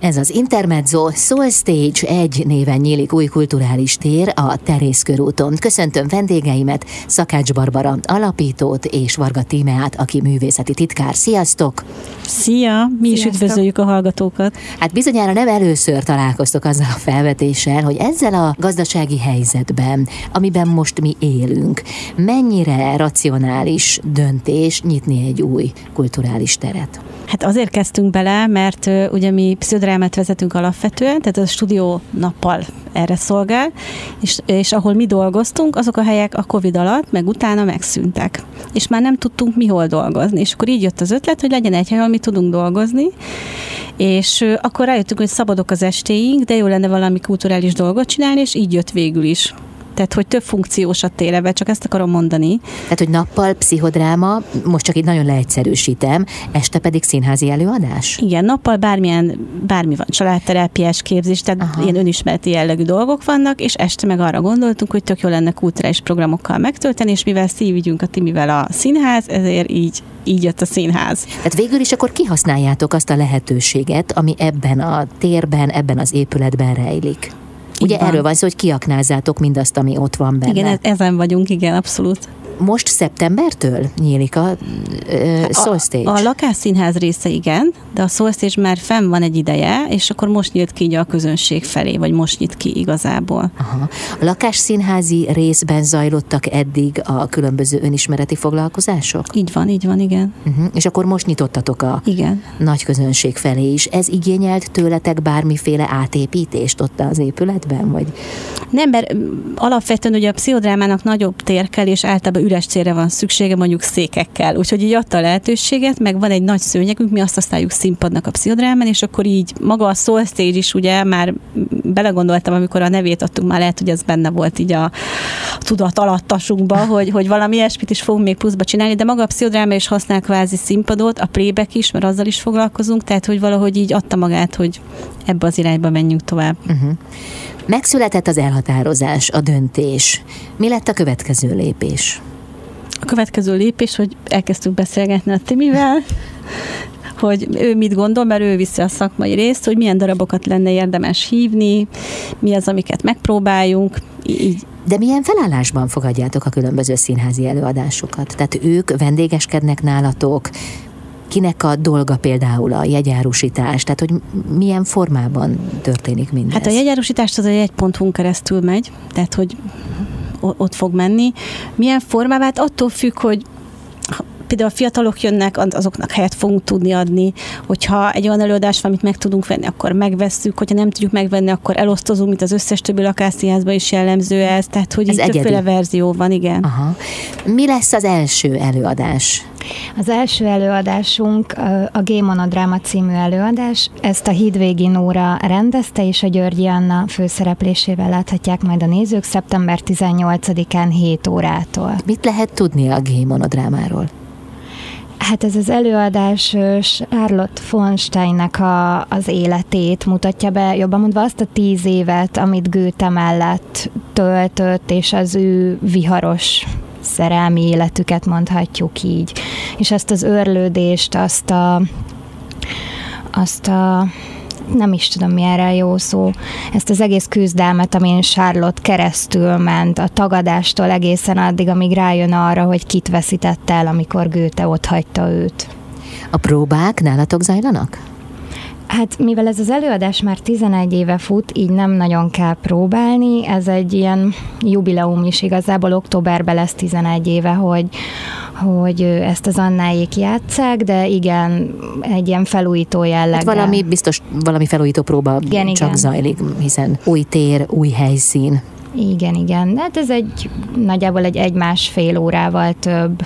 Ez az Intermezzo Soul Stage egy néven nyílik új kulturális tér a Terészkörúton. Köszöntöm vendégeimet, Szakács Barbara alapítót és Varga Tímeát, aki művészeti titkár. Sziasztok! Szia! Mi Sziasztok. is üdvözöljük a hallgatókat. Hát bizonyára nem először találkoztok azzal a felvetéssel, hogy ezzel a gazdasági helyzetben, amiben most mi élünk, mennyire racionális döntés nyitni egy új kulturális teret? Hát azért kezdtünk bele, mert ugye mi pszichodrámát vezetünk alapvetően, tehát a stúdió nappal erre szolgál, és, és ahol mi dolgoztunk, azok a helyek a Covid alatt, meg utána megszűntek. És már nem tudtunk mi hol dolgozni. És akkor így jött az ötlet, hogy legyen egy hely, ahol mi tudunk dolgozni, és akkor rájöttünk, hogy szabadok az estéink, de jó lenne valami kulturális dolgot csinálni, és így jött végül is. Tehát, hogy több funkciós a térebe, csak ezt akarom mondani. Tehát, hogy nappal pszichodráma, most csak itt nagyon leegyszerűsítem, este pedig színházi előadás? Igen, nappal bármilyen, bármi van, családterápiás képzés, tehát Aha. ilyen önismereti jellegű dolgok vannak, és este meg arra gondoltunk, hogy tök jó lenne kulturális programokkal megtölteni, és mivel szívügyünk a Timivel a színház, ezért így így jött a színház. Tehát végül is akkor kihasználjátok azt a lehetőséget, ami ebben a térben, ebben az épületben rejlik. Ugye van. erről van szó, hogy kiaknázzátok mindazt, ami ott van benne. Igen, e- ezen vagyunk, igen, abszolút most szeptembertől nyílik a uh, Soul Stage? A, a lakásszínház része igen, de a Soul Stage már fenn van egy ideje, és akkor most nyílt ki a közönség felé, vagy most nyit ki igazából. Aha. A lakásszínházi részben zajlottak eddig a különböző önismereti foglalkozások? Így van, így van, igen. Uh-huh. És akkor most nyitottatok a igen. nagy közönség felé is. Ez igényelt tőletek bármiféle átépítést ott az épületben? Vagy? Nem, mert alapvetően ugye a pszichodrámának nagyobb tér kell, és általában üres célra van szüksége, mondjuk székekkel. Úgyhogy így adta a lehetőséget, meg van egy nagy szőnyegünk, mi azt használjuk színpadnak a pszichodrámán, és akkor így maga a Soul Stage is ugye már belegondoltam, amikor a nevét adtunk, már lehet, hogy ez benne volt így a tudat alattasunkba, hogy, hogy valami ilyesmit is fogunk még pluszba csinálni, de maga a pszichodráma is használ kvázi színpadot, a playback is, mert azzal is foglalkozunk, tehát hogy valahogy így adta magát, hogy ebbe az irányba menjünk tovább. Uh-huh. Megszületett az elhatározás, a döntés. Mi lett a következő lépés? A következő lépés, hogy elkezdtünk beszélgetni a Timivel, hogy ő mit gondol, mert ő viszi a szakmai részt, hogy milyen darabokat lenne érdemes hívni, mi az, amiket megpróbáljunk, így de milyen felállásban fogadjátok a különböző színházi előadásokat? Tehát ők vendégeskednek nálatok, kinek a dolga például a jegyárusítás, tehát hogy milyen formában történik mindez? Hát a jegyárusítást az egy jegypontunk keresztül megy, tehát hogy ott fog menni. Milyen formában? Hát attól függ, hogy például a fiatalok jönnek, azoknak helyet fogunk tudni adni, hogyha egy olyan előadás van, amit meg tudunk venni, akkor megvesszük, hogyha nem tudjuk megvenni, akkor elosztozunk, mint az összes többi lakásszínházban is jellemző ez, tehát hogy ez egyedi. többféle verzió van, igen. Aha. Mi lesz az első előadás? Az első előadásunk a Gémonodráma című előadás. Ezt a Hídvégi Nóra rendezte, és a Györgyi Anna főszereplésével láthatják majd a nézők szeptember 18-án 7 órától. Mit lehet tudni a Gémonodrámáról? Hát ez az előadás Charlotte von Steinnek a, az életét mutatja be, jobban mondva azt a tíz évet, amit Goethe mellett töltött, és az ő viharos szerelmi életüket mondhatjuk így. És ezt az örlődést, azt a, azt a nem is tudom, mi erre jó szó, ezt az egész küzdelmet, amin Charlotte keresztül ment, a tagadástól egészen addig, amíg rájön arra, hogy kit veszítette el, amikor Goethe ott hagyta őt. A próbák nálatok zajlanak? Hát mivel ez az előadás már 11 éve fut, így nem nagyon kell próbálni, ez egy ilyen jubileum is igazából, októberben lesz 11 éve, hogy, hogy ezt az Annáék játszák, de igen, egy ilyen felújító jelleg. Hát valami, biztos valami felújító próba igen, csak igen. zajlik, hiszen új tér, új helyszín. Igen, igen. Hát ez egy nagyjából egy egy-másfél órával több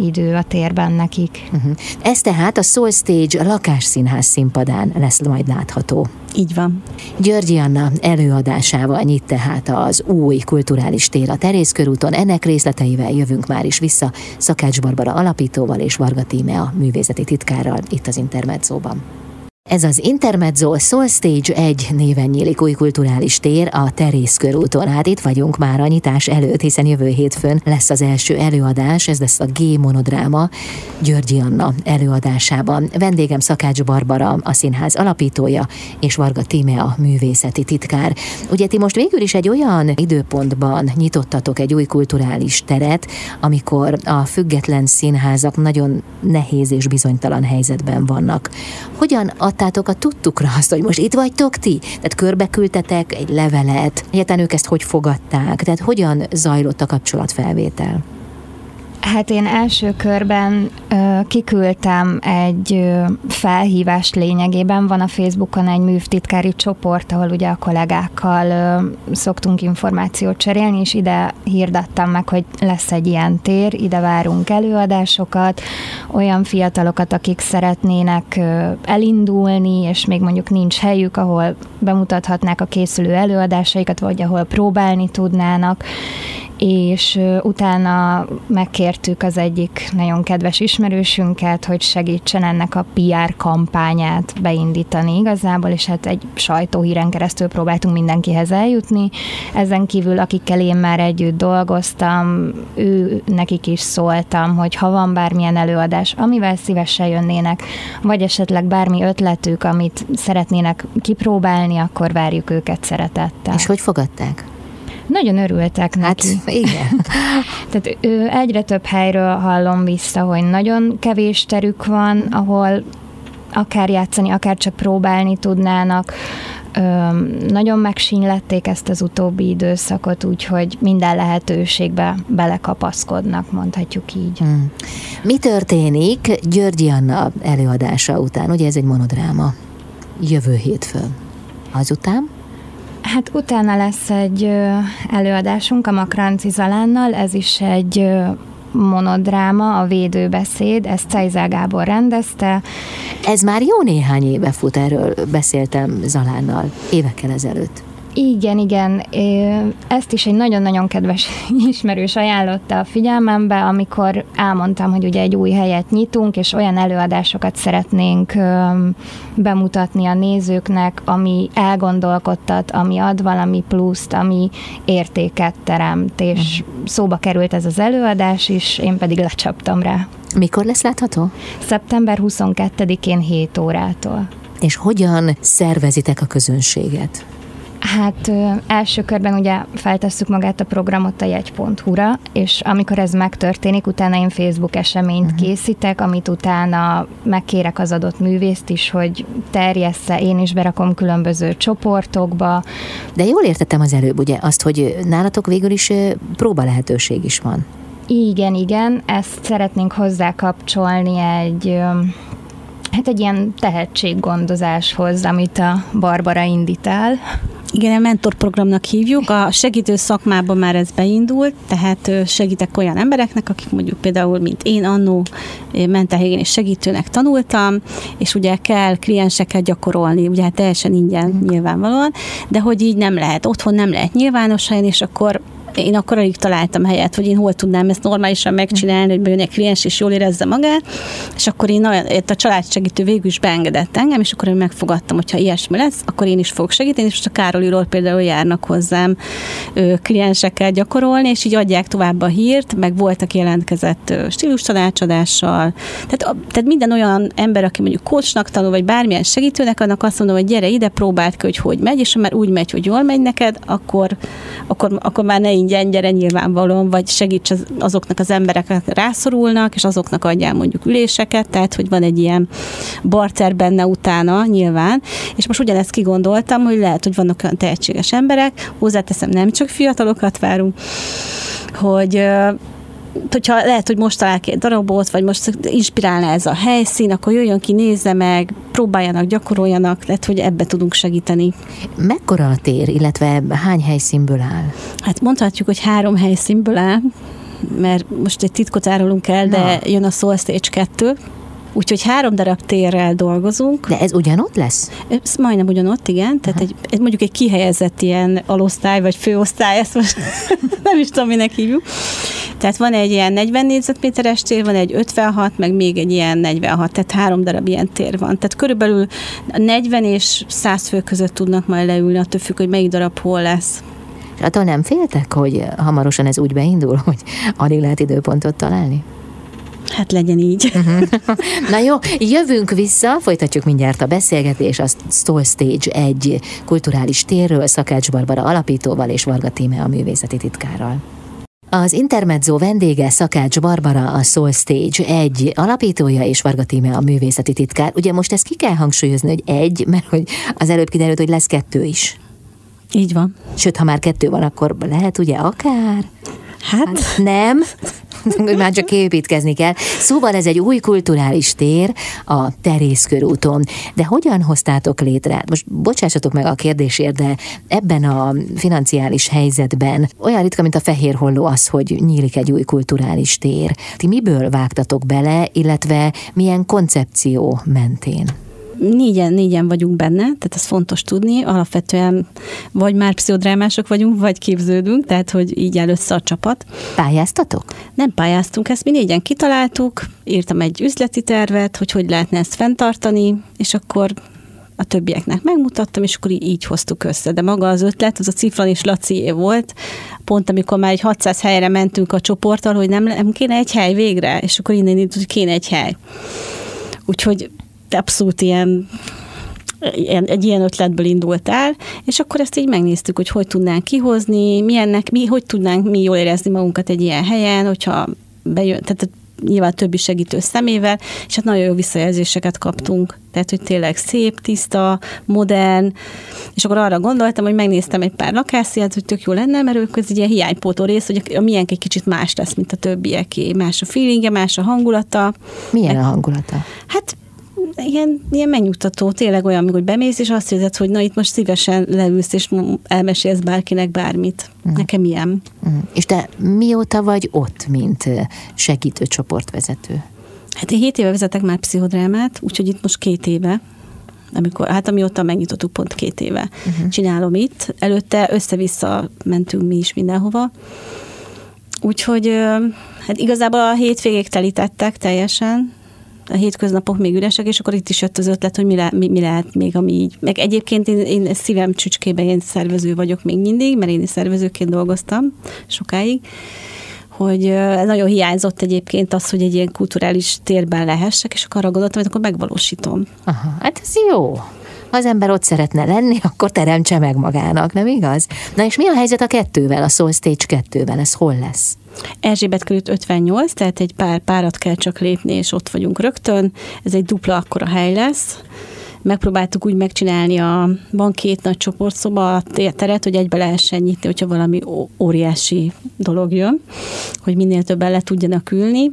idő a térben nekik. Uh-huh. Ez tehát a Soul Stage a lakásszínház színpadán lesz majd látható. Így van. Györgyi Anna előadásával nyit tehát az új kulturális tér a Terészkörúton. Ennek részleteivel jövünk már is vissza Szakács Barbara alapítóval és Varga Tímea művészeti titkárral itt az Intermedzóban. Ez az Intermezzo Soul Stage egy néven nyílik új kulturális tér a Terész körúton. Hát itt vagyunk már a nyitás előtt, hiszen jövő hétfőn lesz az első előadás, ez lesz a G monodráma Györgyi Anna előadásában. Vendégem Szakács Barbara, a színház alapítója, és Varga Tíme a művészeti titkár. Ugye ti most végül is egy olyan időpontban nyitottatok egy új kulturális teret, amikor a független színházak nagyon nehéz és bizonytalan helyzetben vannak. Hogyan adtátok a tudtukra azt, hogy most itt vagytok ti? Tehát körbeküldtetek egy levelet, egyáltalán ők ezt hogy fogadták? Tehát hogyan zajlott a kapcsolatfelvétel? Hát én első körben ö, kiküldtem egy ö, felhívást lényegében. Van a Facebookon egy művtitkári csoport, ahol ugye a kollégákkal ö, szoktunk információt cserélni, és ide hirdettem meg, hogy lesz egy ilyen tér, ide várunk előadásokat, olyan fiatalokat, akik szeretnének ö, elindulni, és még mondjuk nincs helyük, ahol bemutathatnák a készülő előadásaikat, vagy ahol próbálni tudnának, és utána megkértük az egyik nagyon kedves ismerősünket, hogy segítsen ennek a PR kampányát beindítani igazából, és hát egy sajtóhíren keresztül próbáltunk mindenkihez eljutni. Ezen kívül, akikkel én már együtt dolgoztam, ő nekik is szóltam, hogy ha van bármilyen előadás, amivel szívesen jönnének, vagy esetleg bármi ötletük, amit szeretnének kipróbálni, akkor várjuk őket szeretettel. És hogy fogadták? Nagyon örültek neki. Hát, igen. Tehát ő, egyre több helyről hallom vissza, hogy nagyon kevés terük van, ahol akár játszani, akár csak próbálni tudnának. Ö, nagyon megsínlették ezt az utóbbi időszakot, úgyhogy minden lehetőségbe belekapaszkodnak, mondhatjuk így. Hmm. Mi történik Györgyi Anna előadása után? Ugye ez egy monodráma. Jövő hétfőn. Azután? Hát utána lesz egy előadásunk a Makranci Zalánnal, ez is egy monodráma, a védőbeszéd, ezt Cejzel Gábor rendezte. Ez már jó néhány éve fut, erről beszéltem Zalánnal évekkel ezelőtt. Igen, igen. Ezt is egy nagyon-nagyon kedves ismerős ajánlotta a figyelmembe, amikor elmondtam, hogy ugye egy új helyet nyitunk, és olyan előadásokat szeretnénk bemutatni a nézőknek, ami elgondolkodtat, ami ad valami pluszt, ami értéket teremt, és uh-huh. szóba került ez az előadás is, én pedig lecsaptam rá. Mikor lesz látható? Szeptember 22-én 7 órától. És hogyan szervezitek a közönséget? Hát első körben ugye feltesszük magát a programot a jegy.hu-ra, és amikor ez megtörténik, utána én Facebook eseményt uh-huh. készítek, amit utána megkérek az adott művészt is, hogy terjessze, én is berakom különböző csoportokba. De jól értettem az előbb, ugye, azt, hogy nálatok végül is próba lehetőség is van. Igen, igen, ezt szeretnénk hozzákapcsolni egy hát egy ilyen tehetséggondozáshoz, amit a Barbara indít el. Igen, a mentorprogramnak hívjuk. A segítő szakmában már ez beindult, tehát segítek olyan embereknek, akik mondjuk például, mint én annó mentálhigiénés segítőnek tanultam, és ugye kell klienseket gyakorolni, ugye hát teljesen ingyen nyilvánvalóan, de hogy így nem lehet, otthon nem lehet nyilvános helyen, és akkor én akkor alig találtam helyet, hogy én hol tudnám ezt normálisan megcsinálni, hogy bejön egy kliens és jól érezze magát, és akkor én a családsegítő végül is beengedett engem, és akkor én megfogadtam, hogy ha ilyesmi lesz, akkor én is fogok segíteni, és most a Károliról például járnak hozzám kliensekkel gyakorolni, és így adják tovább a hírt, meg voltak jelentkezett stílus tanácsadással. Tehát, tehát minden olyan ember, aki mondjuk coachnak tanul, vagy bármilyen segítőnek, annak azt mondom, hogy gyere ide, próbáld ki, hogy hogy megy, és ha már úgy megy, hogy jól megy neked, akkor, akkor, akkor már ne ingyen gyere nyilvánvalóan, vagy segíts az, azoknak az emberek, rászorulnak, és azoknak adjál mondjuk üléseket, tehát hogy van egy ilyen barter benne utána nyilván, és most ugyanezt kigondoltam, hogy lehet, hogy vannak olyan tehetséges emberek, hozzáteszem, nem csak fiatalokat várunk, hogy hogyha lehet, hogy most talál két darabot, vagy most inspirálna ez a helyszín, akkor jöjjön ki, nézze meg, próbáljanak, gyakoroljanak, lehet, hogy ebbe tudunk segíteni. Mekkora a tér, illetve hány helyszínből áll? Hát mondhatjuk, hogy három helyszínből áll, mert most egy titkot árulunk el, de Na. jön a Soul Stage 2, Úgyhogy három darab térrel dolgozunk. De ez ugyanott lesz? Ez majdnem ugyanott, igen. Tehát egy, egy, mondjuk egy kihelyezett ilyen alosztály, vagy főosztály, ezt most nem is tudom, minek hívjuk Tehát van egy ilyen 40 négyzetméteres tér, van egy 56, meg még egy ilyen 46, tehát három darab ilyen tér van. Tehát körülbelül 40 és 100 fő között tudnak majd leülni, attól függ, hogy melyik darab hol lesz. És attól nem féltek, hogy hamarosan ez úgy beindul, hogy alig lehet időpontot találni? Hát legyen így. Na jó, jövünk vissza, folytatjuk mindjárt a beszélgetés a Stall Stage egy kulturális térről, Szakács Barbara alapítóval és Varga Tíme a művészeti titkárral. Az Intermezzo vendége Szakács Barbara, a Soul Stage egy alapítója és Varga Tíme a művészeti titkár. Ugye most ezt ki kell hangsúlyozni, hogy egy, mert hogy az előbb kiderült, hogy lesz kettő is. Így van. Sőt, ha már kettő van, akkor lehet ugye akár? Hát, Nem, hogy már csak építkezni kell. Szóval ez egy új kulturális tér a Terészkörúton. De hogyan hoztátok létre? Most bocsássatok meg a kérdésért, de ebben a financiális helyzetben olyan ritka, mint a fehér holló az, hogy nyílik egy új kulturális tér. Ti miből vágtatok bele, illetve milyen koncepció mentén? Négyen, négyen vagyunk benne, tehát ez fontos tudni. Alapvetően vagy már pszichodrámások vagyunk, vagy képződünk, tehát hogy így áll össze a csapat. Pályáztatok? Nem pályáztunk, ezt mi négyen kitaláltuk, írtam egy üzleti tervet, hogy hogy lehetne ezt fenntartani, és akkor a többieknek megmutattam, és akkor így hoztuk össze. De maga az ötlet, az a Cifran és Lacié volt, pont amikor már egy 600 helyre mentünk a csoporttal, hogy nem, nem kéne egy hely végre, és akkor innen indult, hogy kéne egy hely. Úgyhogy abszolút ilyen ilyen, egy ilyen ötletből indult el, és akkor ezt így megnéztük, hogy hogy tudnánk kihozni, milyennek, mi, hogy tudnánk mi jól érezni magunkat egy ilyen helyen, hogyha bejön, tehát nyilván többi segítő szemével, és hát nagyon jó visszajelzéseket kaptunk. Tehát, hogy tényleg szép, tiszta, modern, és akkor arra gondoltam, hogy megnéztem egy pár lakásszíját, hogy tök jó lenne, mert ők ez egy ilyen hiánypótó rész, hogy a miénk egy kicsit más lesz, mint a többieké. Más a feelingje, más a hangulata. Milyen a hangulata? Hát ilyen, ilyen megnyugtató, tényleg olyan, amikor bemész, és azt érzed, hogy na itt most szívesen leülsz, és elmesélsz bárkinek bármit. Uh-huh. Nekem ilyen. Uh-huh. És te mióta vagy ott, mint segítő csoportvezető? Hát én hét éve vezetek már pszichodrámát, úgyhogy itt most két éve amikor, hát amióta megnyitottuk pont két éve. Uh-huh. Csinálom itt. Előtte össze-vissza mentünk mi is mindenhova. Úgyhogy hát igazából a hétvégék telítettek teljesen, a hétköznapok még üresek, és akkor itt is jött az ötlet, hogy mi, le, mi, mi lehet még, ami így. Meg egyébként én, én szívem csücskében én szervező vagyok még mindig, mert én is szervezőként dolgoztam sokáig hogy nagyon hiányzott egyébként az, hogy egy ilyen kulturális térben lehessek, és akkor arra gondoltam, hogy akkor megvalósítom. Aha, hát ez jó. Ha az ember ott szeretne lenni, akkor teremtse meg magának, nem igaz? Na és mi a helyzet a kettővel, a Soul Stage kettővel? Ez hol lesz? Erzsébet körült 58, tehát egy pár párat kell csak lépni, és ott vagyunk rögtön. Ez egy dupla akkora hely lesz. Megpróbáltuk úgy megcsinálni, a, van két nagy csoportszoba a teret, hogy egybe lehessen nyitni, hogyha valami óriási dolog jön, hogy minél többen le tudjanak ülni.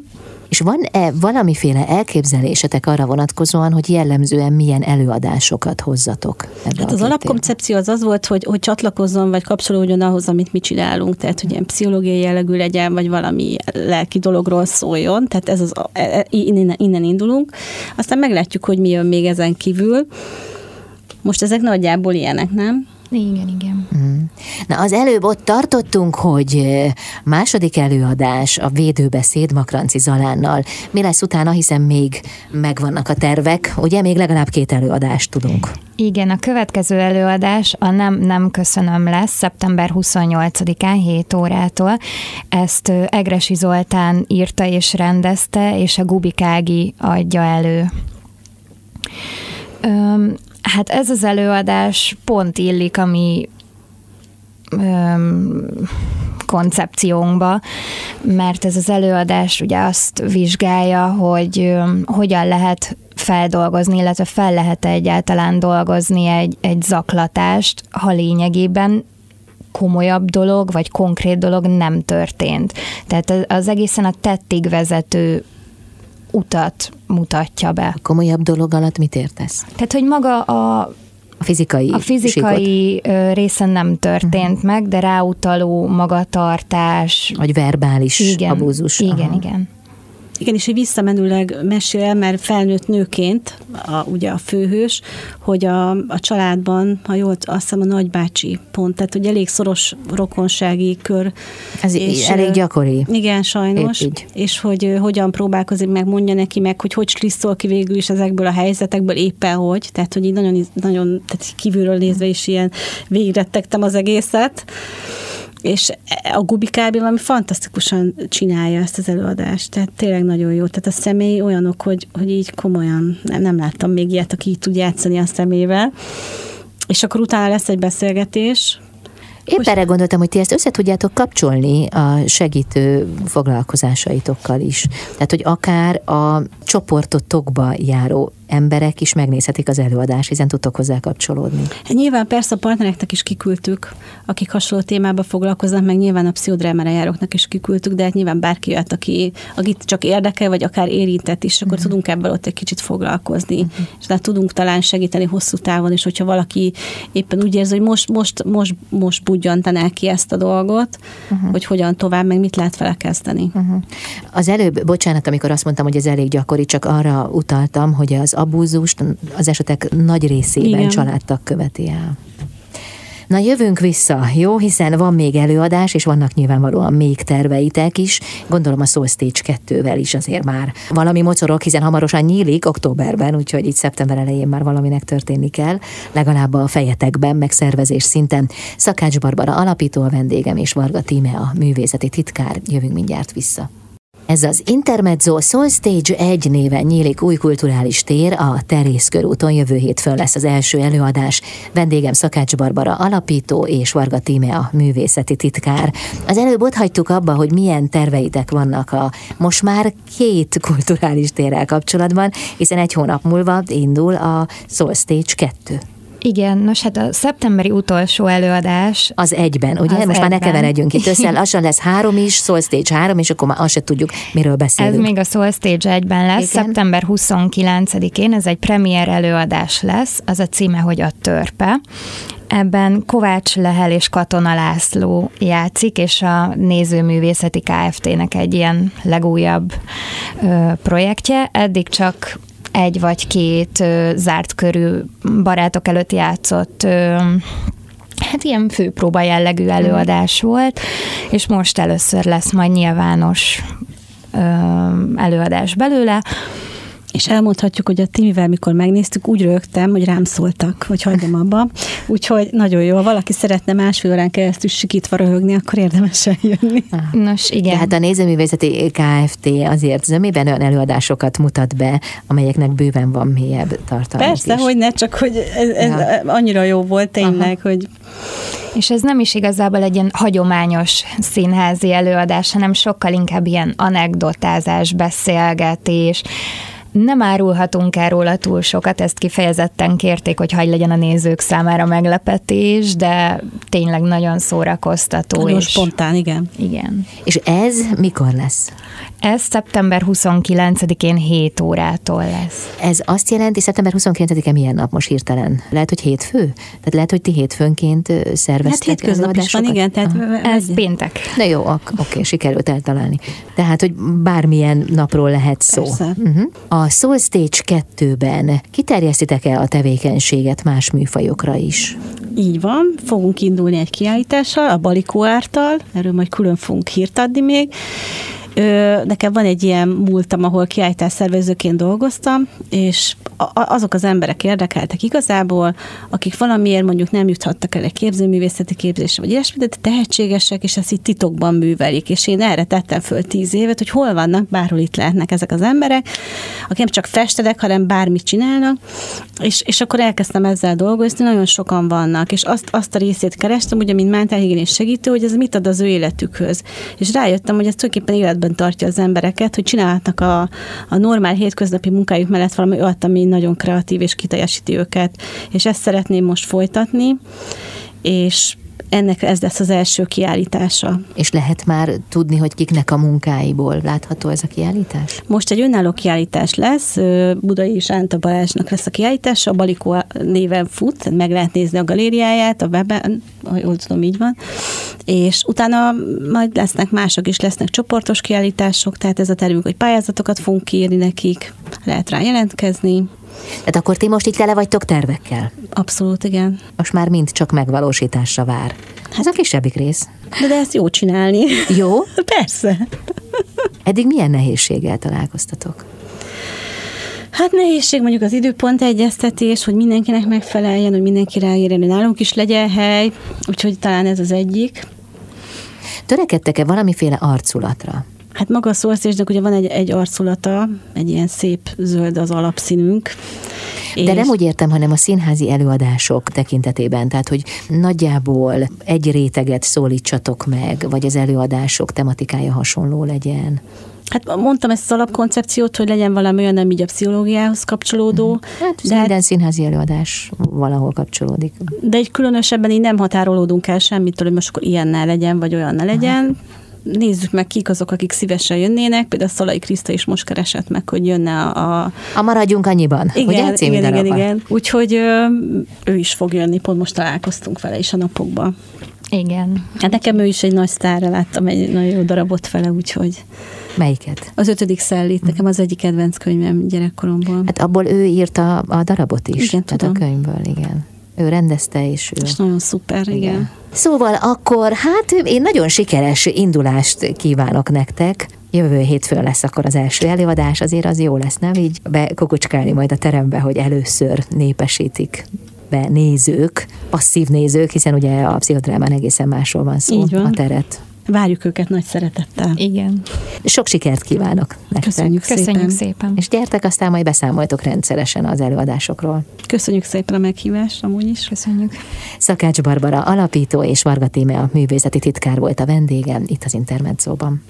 És van-e valamiféle elképzelésetek arra vonatkozóan, hogy jellemzően milyen előadásokat hozzatok? Ebbe hát az alapkoncepció az az volt, hogy, hogy csatlakozzon, vagy kapcsolódjon ahhoz, amit mi csinálunk, tehát hogy ilyen pszichológiai jellegű legyen, vagy valami lelki dologról szóljon, tehát ez az, e, e, innen, innen indulunk. Aztán meglátjuk, hogy mi jön még ezen kívül. Most ezek nagyjából ilyenek, nem? Igen, igen. Mm. Na, az előbb ott tartottunk, hogy második előadás, a védőbeszéd Makranci Zalánnal. Mi lesz utána, hiszen még megvannak a tervek, ugye még legalább két előadást tudunk. Igen, a következő előadás a Nem, nem köszönöm lesz, szeptember 28-án 7 órától. Ezt Egresi Zoltán írta és rendezte, és a Gubikági adja elő. Hát ez az előadás pont illik a mi öm, koncepciónkba, mert ez az előadás ugye azt vizsgálja, hogy öm, hogyan lehet feldolgozni, illetve fel lehet -e egyáltalán dolgozni egy, egy zaklatást, ha lényegében komolyabb dolog, vagy konkrét dolog nem történt. Tehát az egészen a tettig vezető utat mutatja be. A komolyabb dolog alatt mit értesz? Tehát, hogy maga a a fizikai A fizikai síkot. részen nem történt uh-huh. meg, de ráutaló magatartás. Vagy verbális igen, abúzus. Igen, Aha. igen. Igen, és így visszamenőleg mesél mert felnőtt nőként, a, ugye a főhős, hogy a, a családban, ha jól azt hiszem a nagybácsi pont, tehát hogy elég szoros rokonsági kör. Ez és, elég gyakori. Igen, sajnos. És hogy hogyan próbálkozik meg, mondja neki meg, hogy hogy klisszol ki végül is ezekből a helyzetekből éppen hogy, tehát hogy így nagyon, nagyon tehát kívülről nézve is ilyen végrettegtem az egészet és a Gubi kb. valami fantasztikusan csinálja ezt az előadást, tehát tényleg nagyon jó. Tehát a személy olyanok, hogy, hogy így komolyan nem, nem láttam még ilyet, aki így tud játszani a szemével. És akkor utána lesz egy beszélgetés, Épp erre gondoltam, hogy ti ezt össze tudjátok kapcsolni a segítő foglalkozásaitokkal is. Tehát, hogy akár a csoportotokba járó emberek is megnézhetik az előadást, hiszen tudtok hozzá kapcsolódni. Hát nyilván persze a partnereknek is kiküldtük, akik hasonló témába foglalkoznak, meg nyilván a pszichodrámára járóknak is kiküldtük, de hát nyilván bárki jött, aki, akit csak érdekel, vagy akár érintett is, akkor uh-huh. tudunk ebből ott egy kicsit foglalkozni. Uh-huh. És tehát tudunk talán segíteni hosszú távon is, hogyha valaki éppen úgy érzi, hogy most, most, most, most budjantanál ki ezt a dolgot, uh-huh. hogy hogyan tovább, meg mit lehet vele kezdeni. Uh-huh. Az előbb, bocsánat, amikor azt mondtam, hogy ez elég gyakori, csak arra utaltam, hogy az abúzust az esetek nagy részében Igen. családtag követi el. Na jövünk vissza, jó? Hiszen van még előadás, és vannak nyilvánvalóan még terveitek is. Gondolom a Soul Stage 2-vel is azért már valami mocorok, hiszen hamarosan nyílik októberben, úgyhogy itt szeptember elején már valaminek történni kell, legalább a fejetekben, meg szervezés szinten. Szakács Barbara alapító a vendégem, és Varga Tíme a művészeti titkár. Jövünk mindjárt vissza. Ez az Intermezzo Soul Stage 1 néven nyílik új kulturális tér, a Terész körúton jövő hétfőn lesz az első előadás. Vendégem Szakács Barbara alapító és Varga Tíme művészeti titkár. Az előbb ott hagytuk abba, hogy milyen terveitek vannak a most már két kulturális térrel kapcsolatban, hiszen egy hónap múlva indul a Soul Stage 2. Igen, nos hát a szeptemberi utolsó előadás. Az egyben, ugye? Az Most egyben. már ne keveredjünk itt össze, lassan lesz három is, Soul Stage három, és akkor már azt se tudjuk, miről beszélünk. Ez még a Soul Stage egyben lesz, Igen. szeptember 29-én, ez egy premier előadás lesz, az a címe, hogy a törpe. Ebben Kovács Lehel és Katona László játszik, és a Nézőművészeti Kft-nek egy ilyen legújabb ö, projektje. Eddig csak egy vagy két ö, zárt körű barátok előtt játszott ö, hát ilyen főpróba jellegű előadás volt, és most először lesz majd nyilvános ö, előadás belőle. És elmondhatjuk, hogy a Timivel, mikor megnéztük, úgy rögtem, hogy rám szóltak, hogy hagyjam abba. Úgyhogy nagyon jó, ha valaki szeretne másfél órán keresztül sikítva röhögni, akkor érdemes eljönni. Nos, igen. Tehát a Nézőművészeti Kft. azért zömében olyan előadásokat mutat be, amelyeknek bőven van mélyebb tartalma. Persze, is. hogy ne, csak hogy ez, ez ja. annyira jó volt tényleg, Aha. hogy és ez nem is igazából egy ilyen hagyományos színházi előadás, hanem sokkal inkább ilyen anekdotázás, beszélgetés, nem árulhatunk el róla túl sokat, ezt kifejezetten kérték, hogy hagy legyen a nézők számára meglepetés, de tényleg nagyon szórakoztató. Nagyon és spontán, igen. Igen. És ez mikor lesz? Ez szeptember 29-én 7 órától lesz. Ez azt jelenti, szeptember 29-e milyen nap most hirtelen? Lehet, hogy hétfő? Tehát lehet, hogy ti hétfőnként szerveztek Hát hétköznap is van, igen. Tehát ez péntek. Na jó, oké, sikerült eltalálni. Tehát, hogy bármilyen napról lehet szó. Uh-huh. A Soul Stage 2-ben kiterjesztitek-e a tevékenységet más műfajokra is? Így van, fogunk indulni egy kiállítással, a Balikó ártal, erről majd külön fogunk hírt adni még, nekem van egy ilyen múltam, ahol kiállítás szervezőként dolgoztam, és azok az emberek érdekeltek igazából, akik valamiért mondjuk nem juthattak el egy képzőművészeti képzésre, vagy ilyesmi, de tehetségesek, és ezt itt titokban művelik. És én erre tettem föl tíz évet, hogy hol vannak, bárhol itt lehetnek ezek az emberek, akik nem csak festedek, hanem bármit csinálnak, és, és akkor elkezdtem ezzel dolgozni, nagyon sokan vannak, és azt, azt a részét kerestem, ugye, mint mentálhigiénés segítő, hogy ez mit ad az ő életükhöz. És rájöttem, hogy ez tulajdonképpen életben életben tartja az embereket, hogy csinálhatnak a, a normál hétköznapi munkájuk mellett valami olyat, ami nagyon kreatív és kiteljesíti őket. És ezt szeretném most folytatni, és ennek ez lesz az első kiállítása. És lehet már tudni, hogy kiknek a munkáiból látható ez a kiállítás? Most egy önálló kiállítás lesz, Budai Sánta Balázsnak lesz a kiállítás, a Balikó néven fut, meg lehet nézni a galériáját, a weben, ha jól tudom, így van, és utána majd lesznek mások is, lesznek csoportos kiállítások, tehát ez a tervünk, hogy pályázatokat fogunk írni nekik, lehet rá jelentkezni, tehát akkor ti most így tele vagytok tervekkel? Abszolút, igen. Most már mind csak megvalósításra vár. Hát, ez a kisebbik rész. De, de ezt jó csinálni. Jó? Persze. Eddig milyen nehézséggel találkoztatok? Hát nehézség mondjuk az időpont egyeztetés, hogy mindenkinek megfeleljen, hogy mindenki ráérjen, hogy nálunk is legyen hely, úgyhogy talán ez az egyik. Törekedtek-e valamiféle arculatra? Hát maga a szorszésnek ugye van egy, egy arculata, egy ilyen szép zöld az alapszínünk. De nem úgy értem, hanem a színházi előadások tekintetében, tehát hogy nagyjából egy réteget szólítsatok meg, vagy az előadások tematikája hasonló legyen. Hát mondtam ezt az alapkoncepciót, hogy legyen valami olyan, ami így a pszichológiához kapcsolódó. Mhm. Hát de minden színházi előadás valahol kapcsolódik. De egy különösebben így nem határolódunk el semmitől, hogy most akkor ilyen ne legyen, vagy olyan ne legyen. Aha nézzük meg, kik azok, akik szívesen jönnének. Például Szalai Kriszta is most keresett meg, hogy jönne a... A, Maradjunk annyiban, igen, ugye? Igen, igen, igen. Úgyhogy ő is fog jönni, pont most találkoztunk vele is a napokban. Igen. Hát nekem ő is egy nagy sztárra láttam, egy nagyon jó darabot fele, úgyhogy... Melyiket? Az ötödik szellít, nekem az egyik kedvenc könyvem gyerekkoromból. Hát abból ő írta a darabot is. Igen, tudom. a könyvből, igen. Ő rendezte, és ő... És nagyon szuper, igen. igen. Szóval akkor, hát én nagyon sikeres indulást kívánok nektek. Jövő hétfőn lesz akkor az első előadás, azért az jó lesz, nem? Így bekukucskálni majd a terembe, hogy először népesítik be nézők, passzív nézők, hiszen ugye a pszichodrámán egészen másról van szó, Így van. a teret. Várjuk őket nagy szeretettel. Igen. Sok sikert kívánok nektek. Köszönjük, Köszönjük szépen. szépen. És gyertek, aztán majd beszámoltok rendszeresen az előadásokról. Köszönjük szépen a meghívást, amúgy is. Köszönjük. Szakács Barbara alapító és Varga Tíme a művészeti titkár volt a vendégem itt az Intermedzóban.